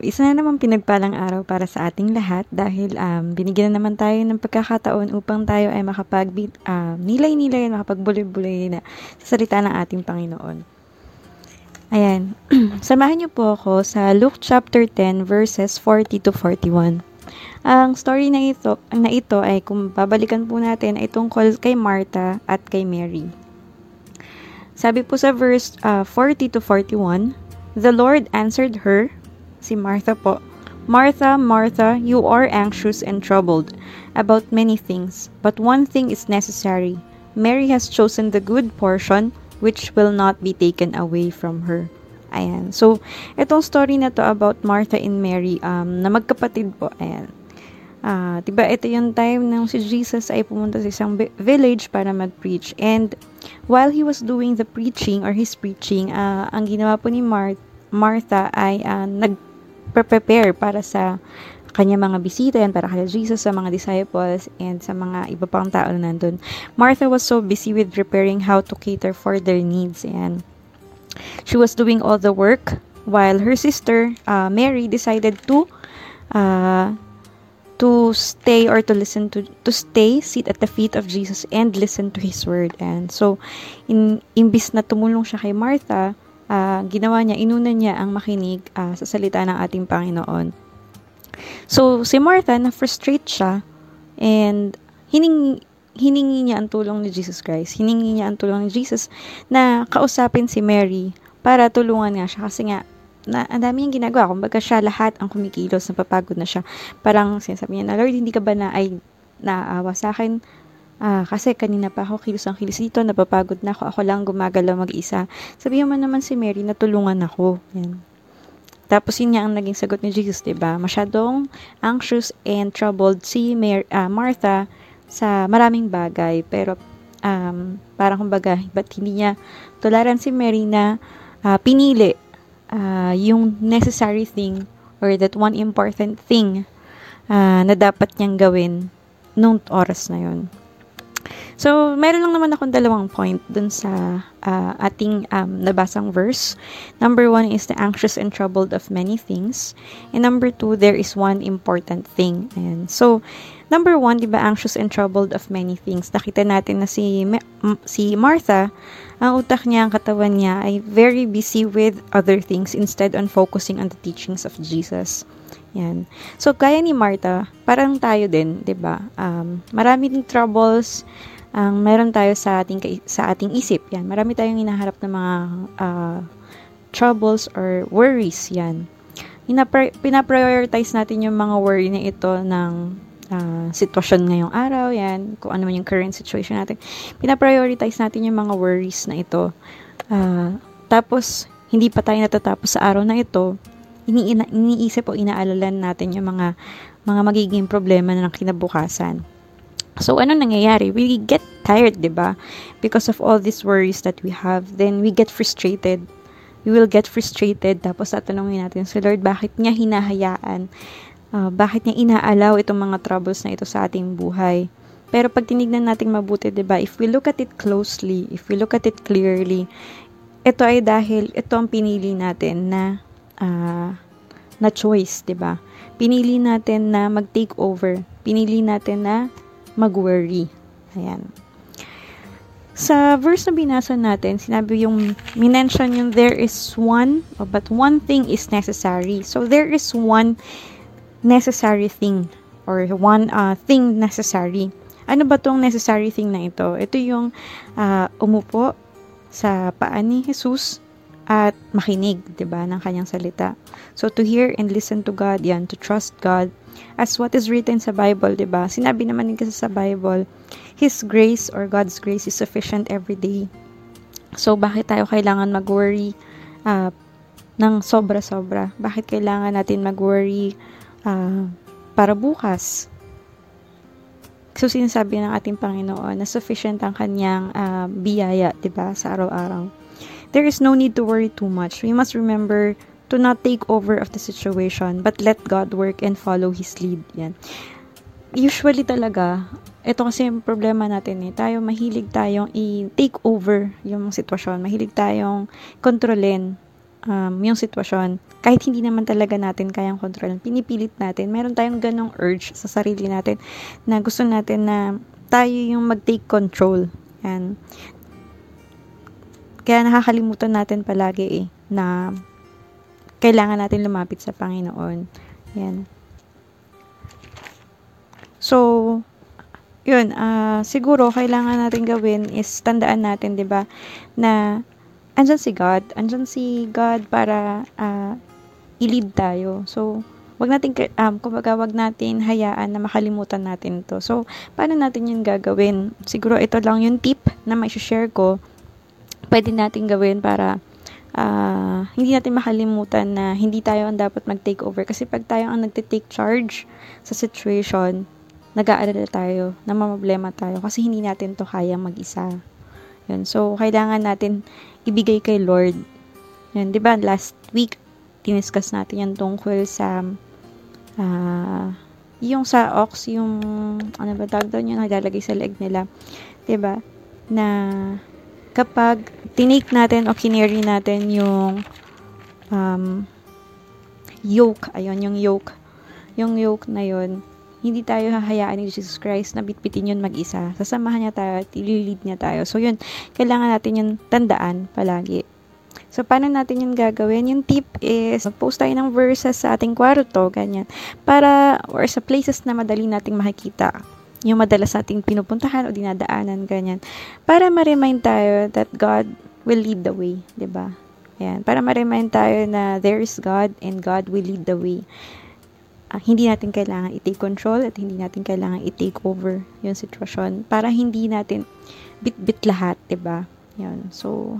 Isa na naman pinagpalang araw para sa ating lahat dahil um, binigyan na naman tayo ng pagkakataon upang tayo ay makapag uh, nilay-nilay, makapagbuloy-buloy na sa salita ng ating Panginoon. Ayan. Samahan niyo po ako sa Luke chapter 10 verses 40 to 41. Ang story na ito, na ito ay kung babalikan po natin ay tungkol kay Martha at kay Mary. Sabi po sa verse uh, 40 to 41, The Lord answered her, si Martha po, Martha, Martha, you are anxious and troubled about many things, but one thing is necessary. Mary has chosen the good portion which will not be taken away from her. Ayan. So, itong story na to about Martha and Mary, um, na magkapatid po. Ayan. Uh, diba, ito yung time nang si Jesus ay pumunta sa isang village para mag-preach. And while he was doing the preaching or his preaching, uh, ang ginawa po ni Mar- Martha ay uh, nag-prepare para sa kanya mga bisita yan para kay Jesus sa mga disciples and sa mga iba pang tao na nandun. Martha was so busy with preparing how to cater for their needs and she was doing all the work while her sister uh, Mary decided to uh, to stay or to listen to to stay sit at the feet of Jesus and listen to his word and so in imbis na tumulong siya kay Martha uh, ginawa niya inuna niya ang makinig uh, sa salita ng ating Panginoon so si Martha na frustrate siya and hining hiningi niya ang tulong ni Jesus Christ hiningi niya ang tulong ni Jesus na kausapin si Mary para tulungan nga siya kasi nga na ang dami niyang ginagawa. Kumbaga siya lahat ang kumikilos, napapagod na siya. Parang sinasabi niya na, Lord, hindi ka ba na ay naawa sa akin? Ah, kasi kanina pa ako kilos ang kilos dito, napapagod na ako, ako lang gumagalaw mag-isa. Sabihin mo naman si Mary na tulungan ako. Yan. Tapos yun nga ang naging sagot ni Jesus, 'di ba? Masyadong anxious and troubled si Mary, uh, Martha sa maraming bagay, pero um, parang kumbaga, ba't hindi niya tularan si Mary na uh, pinili uh, yung necessary thing or that one important thing uh, na dapat niyang gawin nung oras na yon. So, meron lang naman akong dalawang point dun sa uh, ating um, nabasang verse. Number one is the anxious and troubled of many things. And number two, there is one important thing. And so, number one, di ba, anxious and troubled of many things. Nakita natin na si, si Martha, ang utak niya, ang katawan niya ay very busy with other things instead on focusing on the teachings of Jesus. Yan. So, kaya ni Martha, parang tayo din, 'di ba? Um, marami ding troubles ang um, meron tayo sa ating sa ating isip. Yan. Marami tayong hinaharap ng mga uh, troubles or worries. Yan. pinaprioritize natin yung mga worry na ito ng uh, sitwasyon ngayong araw, yan, kung ano man yung current situation natin, pinaprioritize natin yung mga worries na ito. Uh, tapos, hindi pa tayo natatapos sa araw na ito, ini iniisip o inaalala natin yung mga mga magiging problema na ng kinabukasan. So, ano nangyayari? We get tired, di ba? Because of all these worries that we have, then we get frustrated. We will get frustrated. Tapos, tatanungin natin si Lord, bakit niya hinahayaan uh, bakit niya inaalaw itong mga troubles na ito sa ating buhay. Pero pag tinignan natin mabuti, 'di ba? If we look at it closely, if we look at it clearly, ito ay dahil ito ang pinili natin na uh, na choice, 'di ba? Pinili natin na mag-take over. Pinili natin na mag-worry. Ayan. Sa verse na binasa natin, sinabi yung, minention yung there is one, but one thing is necessary. So, there is one necessary thing or one uh, thing necessary. Ano ba tong necessary thing na ito? Ito yung uh, umupo sa paa ni Jesus at makinig, 'di ba, ng kanyang salita. So to hear and listen to God, yan, to trust God as what is written sa Bible, 'di ba? Sinabi naman din kasi sa Bible, his grace or God's grace is sufficient every day. So bakit tayo kailangan mag-worry uh, ng sobra-sobra? Bakit kailangan natin mag-worry uh, para bukas. So, sinasabi ng ating Panginoon na sufficient ang kanyang uh, biyaya, di ba, sa araw-araw. There is no need to worry too much. We must remember to not take over of the situation, but let God work and follow His lead. Yan. Usually talaga, ito kasi yung problema natin eh. Tayo, mahilig tayong i-take over yung sitwasyon. Mahilig tayong kontrolin um, yung sitwasyon. Kahit hindi naman talaga natin kayang kontrolin, pinipilit natin. Meron tayong ganong urge sa sarili natin na gusto natin na tayo yung mag-take control. Yan. Kaya nakakalimutan natin palagi eh, na kailangan natin lumapit sa Panginoon. Yan. So, yun, uh, siguro kailangan natin gawin is tandaan natin, 'di ba, na andyan si God, andyan si God para uh, i-lead tayo. So, wag natin um kumbaga wag natin hayaan na makalimutan natin 'to. So, paano natin 'yun gagawin? Siguro ito lang yung tip na may share ko. Pwede natin gawin para uh, hindi natin makalimutan na hindi tayo ang dapat mag-take over kasi pag tayo ang nagte-take charge sa situation, nag-aalala tayo, na problema tayo kasi hindi natin to kaya mag-isa. Yun. So, kailangan natin ibigay kay Lord. Yun, 'di ba? Last week diniscuss natin yan tungkol sa uh, yung sa ox, yung ano ba tawag doon yung naglalagay sa leg nila. 'Di ba? Na kapag tinake natin o kinary natin yung um, yoke, ayun, yung yoke, yung yoke na yun, hindi tayo hahayaan ni Jesus Christ na bitbitin yun mag-isa. Sasamahan niya tayo at ililid niya tayo. So, yun, kailangan natin yung tandaan palagi. So, paano natin yun gagawin? Yung tip is, post tayo ng verses sa ating kwarto, ganyan. Para, or sa places na madali nating makikita. Yung madalas nating pinupuntahan o dinadaanan, ganyan. Para ma-remind tayo that God will lead the way, ba diba? Ayan. Para ma-remind tayo na there is God and God will lead the way uh, hindi natin kailangan i-take control at hindi natin kailangan i-take over yung sitwasyon para hindi natin bit-bit lahat, 'di ba? Yun. So,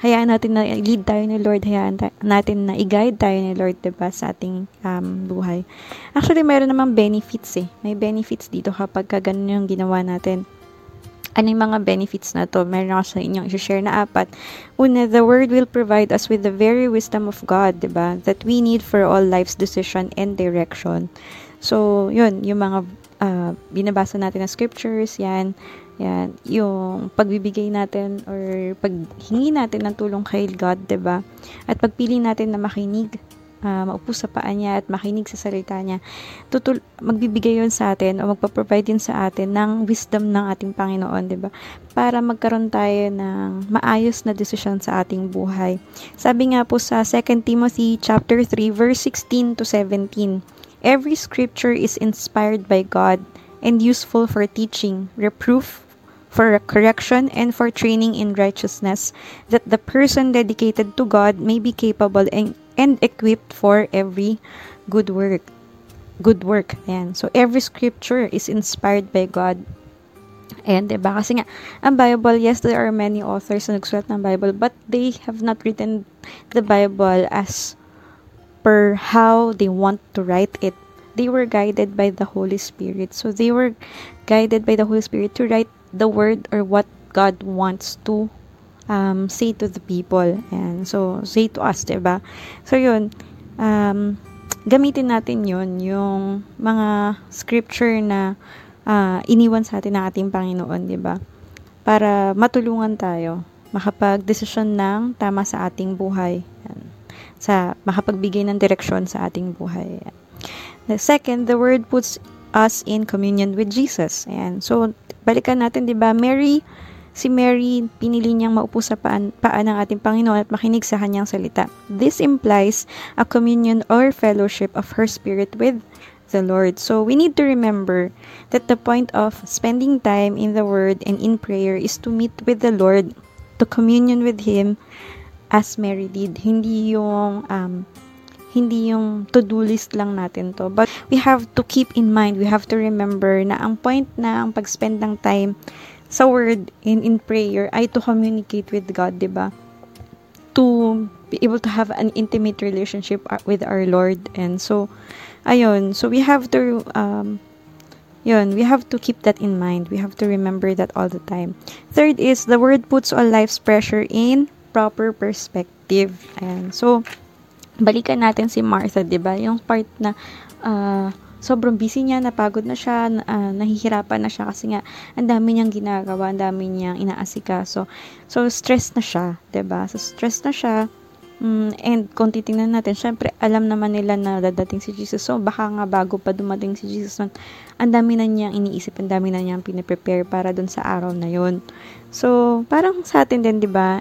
hayaan natin na lead tayo ni Lord, hayaan ta- natin na i-guide tayo ni Lord, ba, sa ating um, buhay. Actually, mayroon namang benefits eh. May benefits dito kapag ka ganun yung ginawa natin ano yung mga benefits na to? Meron ako sa inyong i-share na apat. Una, the Word will provide us with the very wisdom of God, ba? That we need for all life's decision and direction. So, yun, yung mga uh, binabasa natin na scriptures, yan, yan, yung pagbibigay natin or paghingi natin ng tulong kay God, 'di ba? At pagpili natin na makinig uh, maupo sa paa niya at makinig sa salita niya, tutul magbibigay yon sa atin o magpa-provide din sa atin ng wisdom ng ating Panginoon, 'di ba? Para magkaroon tayo ng maayos na desisyon sa ating buhay. Sabi nga po sa 2 Timothy chapter 3 verse 16 to 17, Every scripture is inspired by God and useful for teaching, reproof, for correction and for training in righteousness, that the person dedicated to God may be capable and and equipped for every good work. Good work. Ayan. So, every scripture is inspired by God. And, diba? Kasi nga, ang Bible, yes, there are many authors na nagsulat ng Bible, but they have not written the Bible as per how they want to write it. They were guided by the Holy Spirit. So, they were guided by the Holy Spirit to write the word or what God wants to um, say to the people. and So, say to us, diba? So, yun. Um, gamitin natin yun, yung mga scripture na uh, iniwan sa atin ng ating Panginoon, diba? Para matulungan tayo makapag-desisyon ng tama sa ating buhay. Yan. Sa makapagbigay ng direksyon sa ating buhay. Yan. The second, the word puts us in communion with Jesus. Ayan. So, balikan natin, di ba? Mary Si Mary, pinili niyang maupo sa paan, paan ng ating Panginoon at makinig sa kanyang salita. This implies a communion or fellowship of her spirit with the Lord. So we need to remember that the point of spending time in the Word and in prayer is to meet with the Lord, to communion with Him as Mary did. Hindi yung um, hindi yung to-do list lang natin to. But we have to keep in mind, we have to remember na ang point na ang pag-spend ng time sa word in in prayer ay to communicate with God, 'di ba? To be able to have an intimate relationship uh, with our Lord. And so ayun, so we have to um yun, we have to keep that in mind. We have to remember that all the time. Third is the word puts all life's pressure in proper perspective. Ayan. So, balikan natin si Martha, 'di ba? Yung part na uh, sobrang busy niya, napagod na siya, uh, nahihirapan na siya kasi nga ang dami niyang ginagawa, ang dami niyang inaasikaso. So, stress na siya, 'di ba? So, stress na siya. Mm, and kung titingnan natin, syempre, alam naman nila na dadating si Jesus. So, baka nga bago pa dumating si Jesus, ang dami na niyang iniisip, ang dami na niyang piniprepare para dun sa araw na yon So, parang sa atin din, di ba?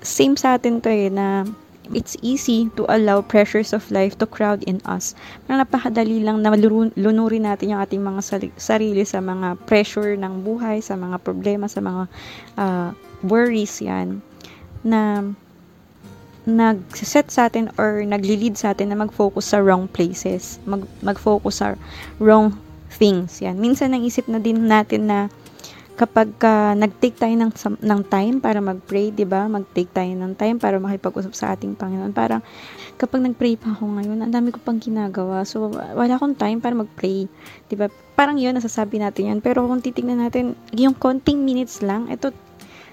Same sa atin to eh, na it's easy to allow pressures of life to crowd in us. Parang napakadali lang na lunurin natin yung ating mga sarili sa mga pressure ng buhay, sa mga problema, sa mga uh, worries yan, na nag-set sa atin or nagli-lead sa atin na mag-focus sa wrong places, mag- mag-focus sa wrong things. Yan. Minsan naisip na din natin na kapag uh, nag-take tayo ng, ng time para mag-pray, di ba? Mag-take tayo ng time para makipag-usap sa ating Panginoon. Parang kapag nag-pray pa ako ngayon, ang dami ko pang ginagawa. So, wala akong time para mag-pray. Di ba? Parang yun, nasasabi natin yan. Pero kung titignan natin, yung konting minutes lang, ito,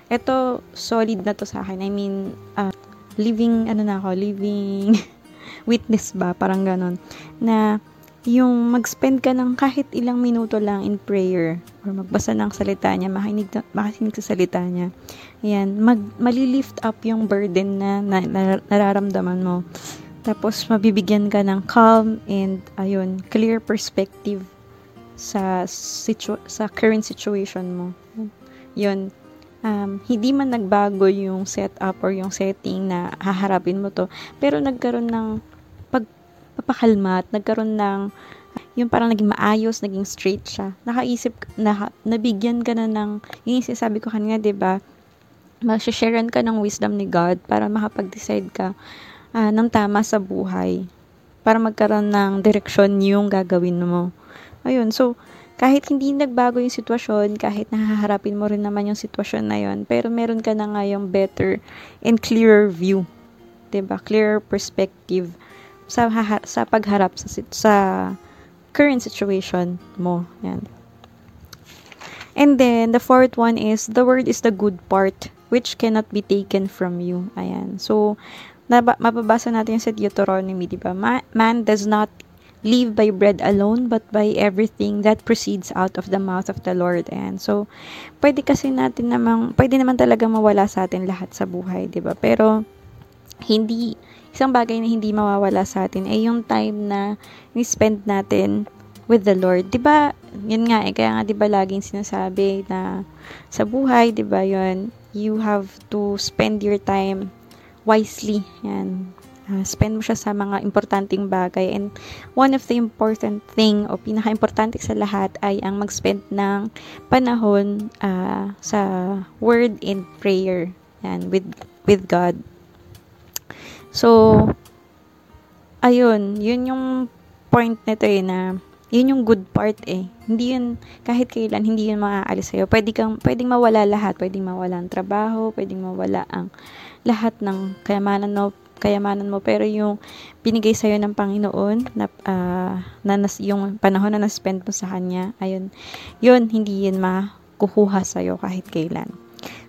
ito solid na to sa akin. I mean, uh, living, ano na ako, living witness ba, parang ganon, na yung mag-spend ka ng kahit ilang minuto lang in prayer or magbasa ng salita niya, makinig, makinig sa salita niya. Ayan, mag, malilift up yung burden na, na, na nararamdaman mo. Tapos, mabibigyan ka ng calm and, ayun, clear perspective sa, situ- sa current situation mo. Yun, um, hindi man nagbago yung setup or yung setting na haharapin mo to, pero nagkaroon ng pagpapakalma at nagkaroon ng yung parang naging maayos, naging straight siya. Nakaisip, na, nabigyan ka na ng, yung sinasabi ko kanina, ba diba, mag-sharean ka ng wisdom ni God para makapag-decide ka uh, ng tama sa buhay. Para magkaroon ng direksyon yung gagawin mo. Ayun, so, kahit hindi nagbago yung sitwasyon, kahit nahaharapin mo rin naman yung sitwasyon na yon, pero meron ka na nga yung better and clearer view. 'Di ba? Clearer perspective sa sa pagharap sa sa current situation mo. Yan. And then the fourth one is the word is the good part which cannot be taken from you. Ayan. So naba, mababasa natin sa Deuteronomy, 'di ba? Man does not live by bread alone, but by everything that proceeds out of the mouth of the Lord. And so, pwede kasi natin namang, pwede naman talaga mawala sa atin lahat sa buhay, di ba? Pero, hindi, isang bagay na hindi mawawala sa atin ay yung time na ni-spend natin with the Lord. 'Di ba? Yun nga eh kaya nga 'di ba laging sinasabi na sa buhay, 'di ba? Yun, you have to spend your time wisely. Yan uh, spend mo siya sa mga importanteng bagay. And one of the important thing o pinaka-importante sa lahat ay ang mag-spend ng panahon uh, sa word and prayer yan, with, with God. So, ayun, yun yung point nito eh na yun yung good part eh. Hindi yun, kahit kailan, hindi yun maaalis sa'yo. Pwede kang, pwedeng mawala lahat. Pwedeng mawala ang trabaho, pwedeng mawala ang lahat ng kayamanan mo, kayamanan mo pero yung binigay sa iyo ng Panginoon na, uh, na nas, yung panahon na na-spend mo sa kanya ayun yun hindi yun makukuha sa iyo kahit kailan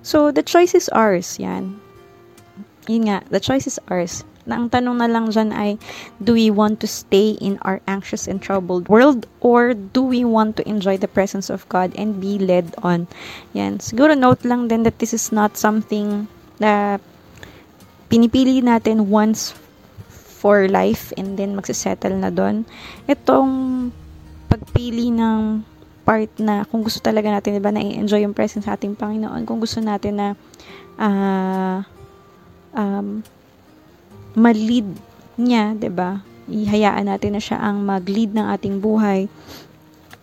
so the choice is ours yan yun nga the choice is ours na ang tanong na lang dyan ay, do we want to stay in our anxious and troubled world or do we want to enjoy the presence of God and be led on? Yan. Siguro note lang din that this is not something na pinipili natin once for life and then magsisettle na doon. Itong pagpili ng part na kung gusto talaga natin, 'di ba, na-enjoy yung presence sa ating Panginoon, kung gusto natin na uh, um, ma-lead niya, 'di ba? Ihayaan natin na siya ang mag-lead ng ating buhay.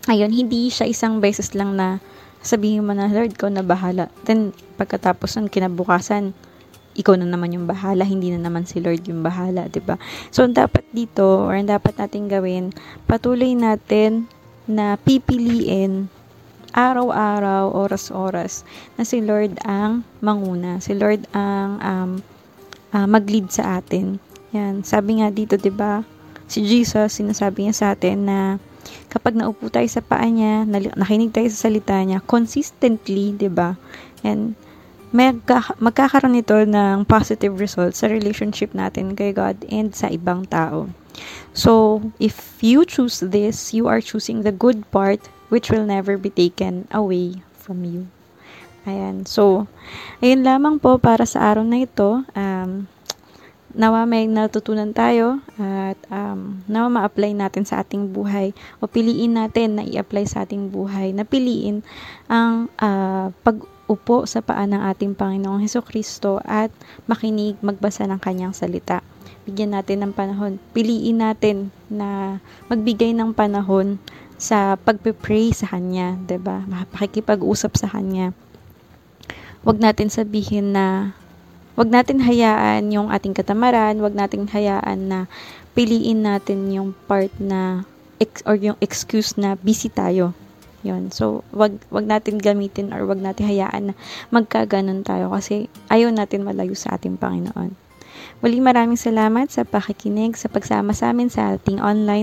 Ayun, hindi siya isang beses lang na sabihin mo na, Lord, ko na bahala. Then, pagkatapos ng kinabukasan, ikaw na naman yung bahala, hindi na naman si Lord yung bahala, 'di ba? So dapat dito or dapat nating gawin, patuloy natin na pipiliin araw-araw, oras-oras na si Lord ang manguna, si Lord ang um, uh, mag-lead sa atin. Yan, sabi nga dito, 'di ba? Si Jesus sinasabi niya sa atin na kapag naupo tayo sa paa niya, nakinig tayo sa salita niya consistently, 'di ba? And magka, magkakaroon nito ng positive results sa relationship natin kay God and sa ibang tao. So, if you choose this, you are choosing the good part which will never be taken away from you. Ayan. So, ayun lamang po para sa araw na ito. Um, nawa may natutunan tayo at um, nawa ma-apply natin sa ating buhay o piliin natin na i-apply sa ating buhay na piliin ang uh, pag-upo sa paa ng ating Panginoong Heso Kristo at makinig magbasa ng kanyang salita. Bigyan natin ng panahon. Piliin natin na magbigay ng panahon sa pagpe-pray sa Kanya, 'di ba? Makikipag-usap sa Kanya. Huwag natin sabihin na Huwag natin hayaan yung ating katamaran, huwag natin hayaan na piliin natin yung part na ex, or yung excuse na busy tayo. Yun. So, wag wag natin gamitin or wag natin hayaan na magkaganon tayo kasi ayaw natin malayo sa ating Panginoon. Muli maraming salamat sa pakikinig, sa pagsama sa amin sa ating online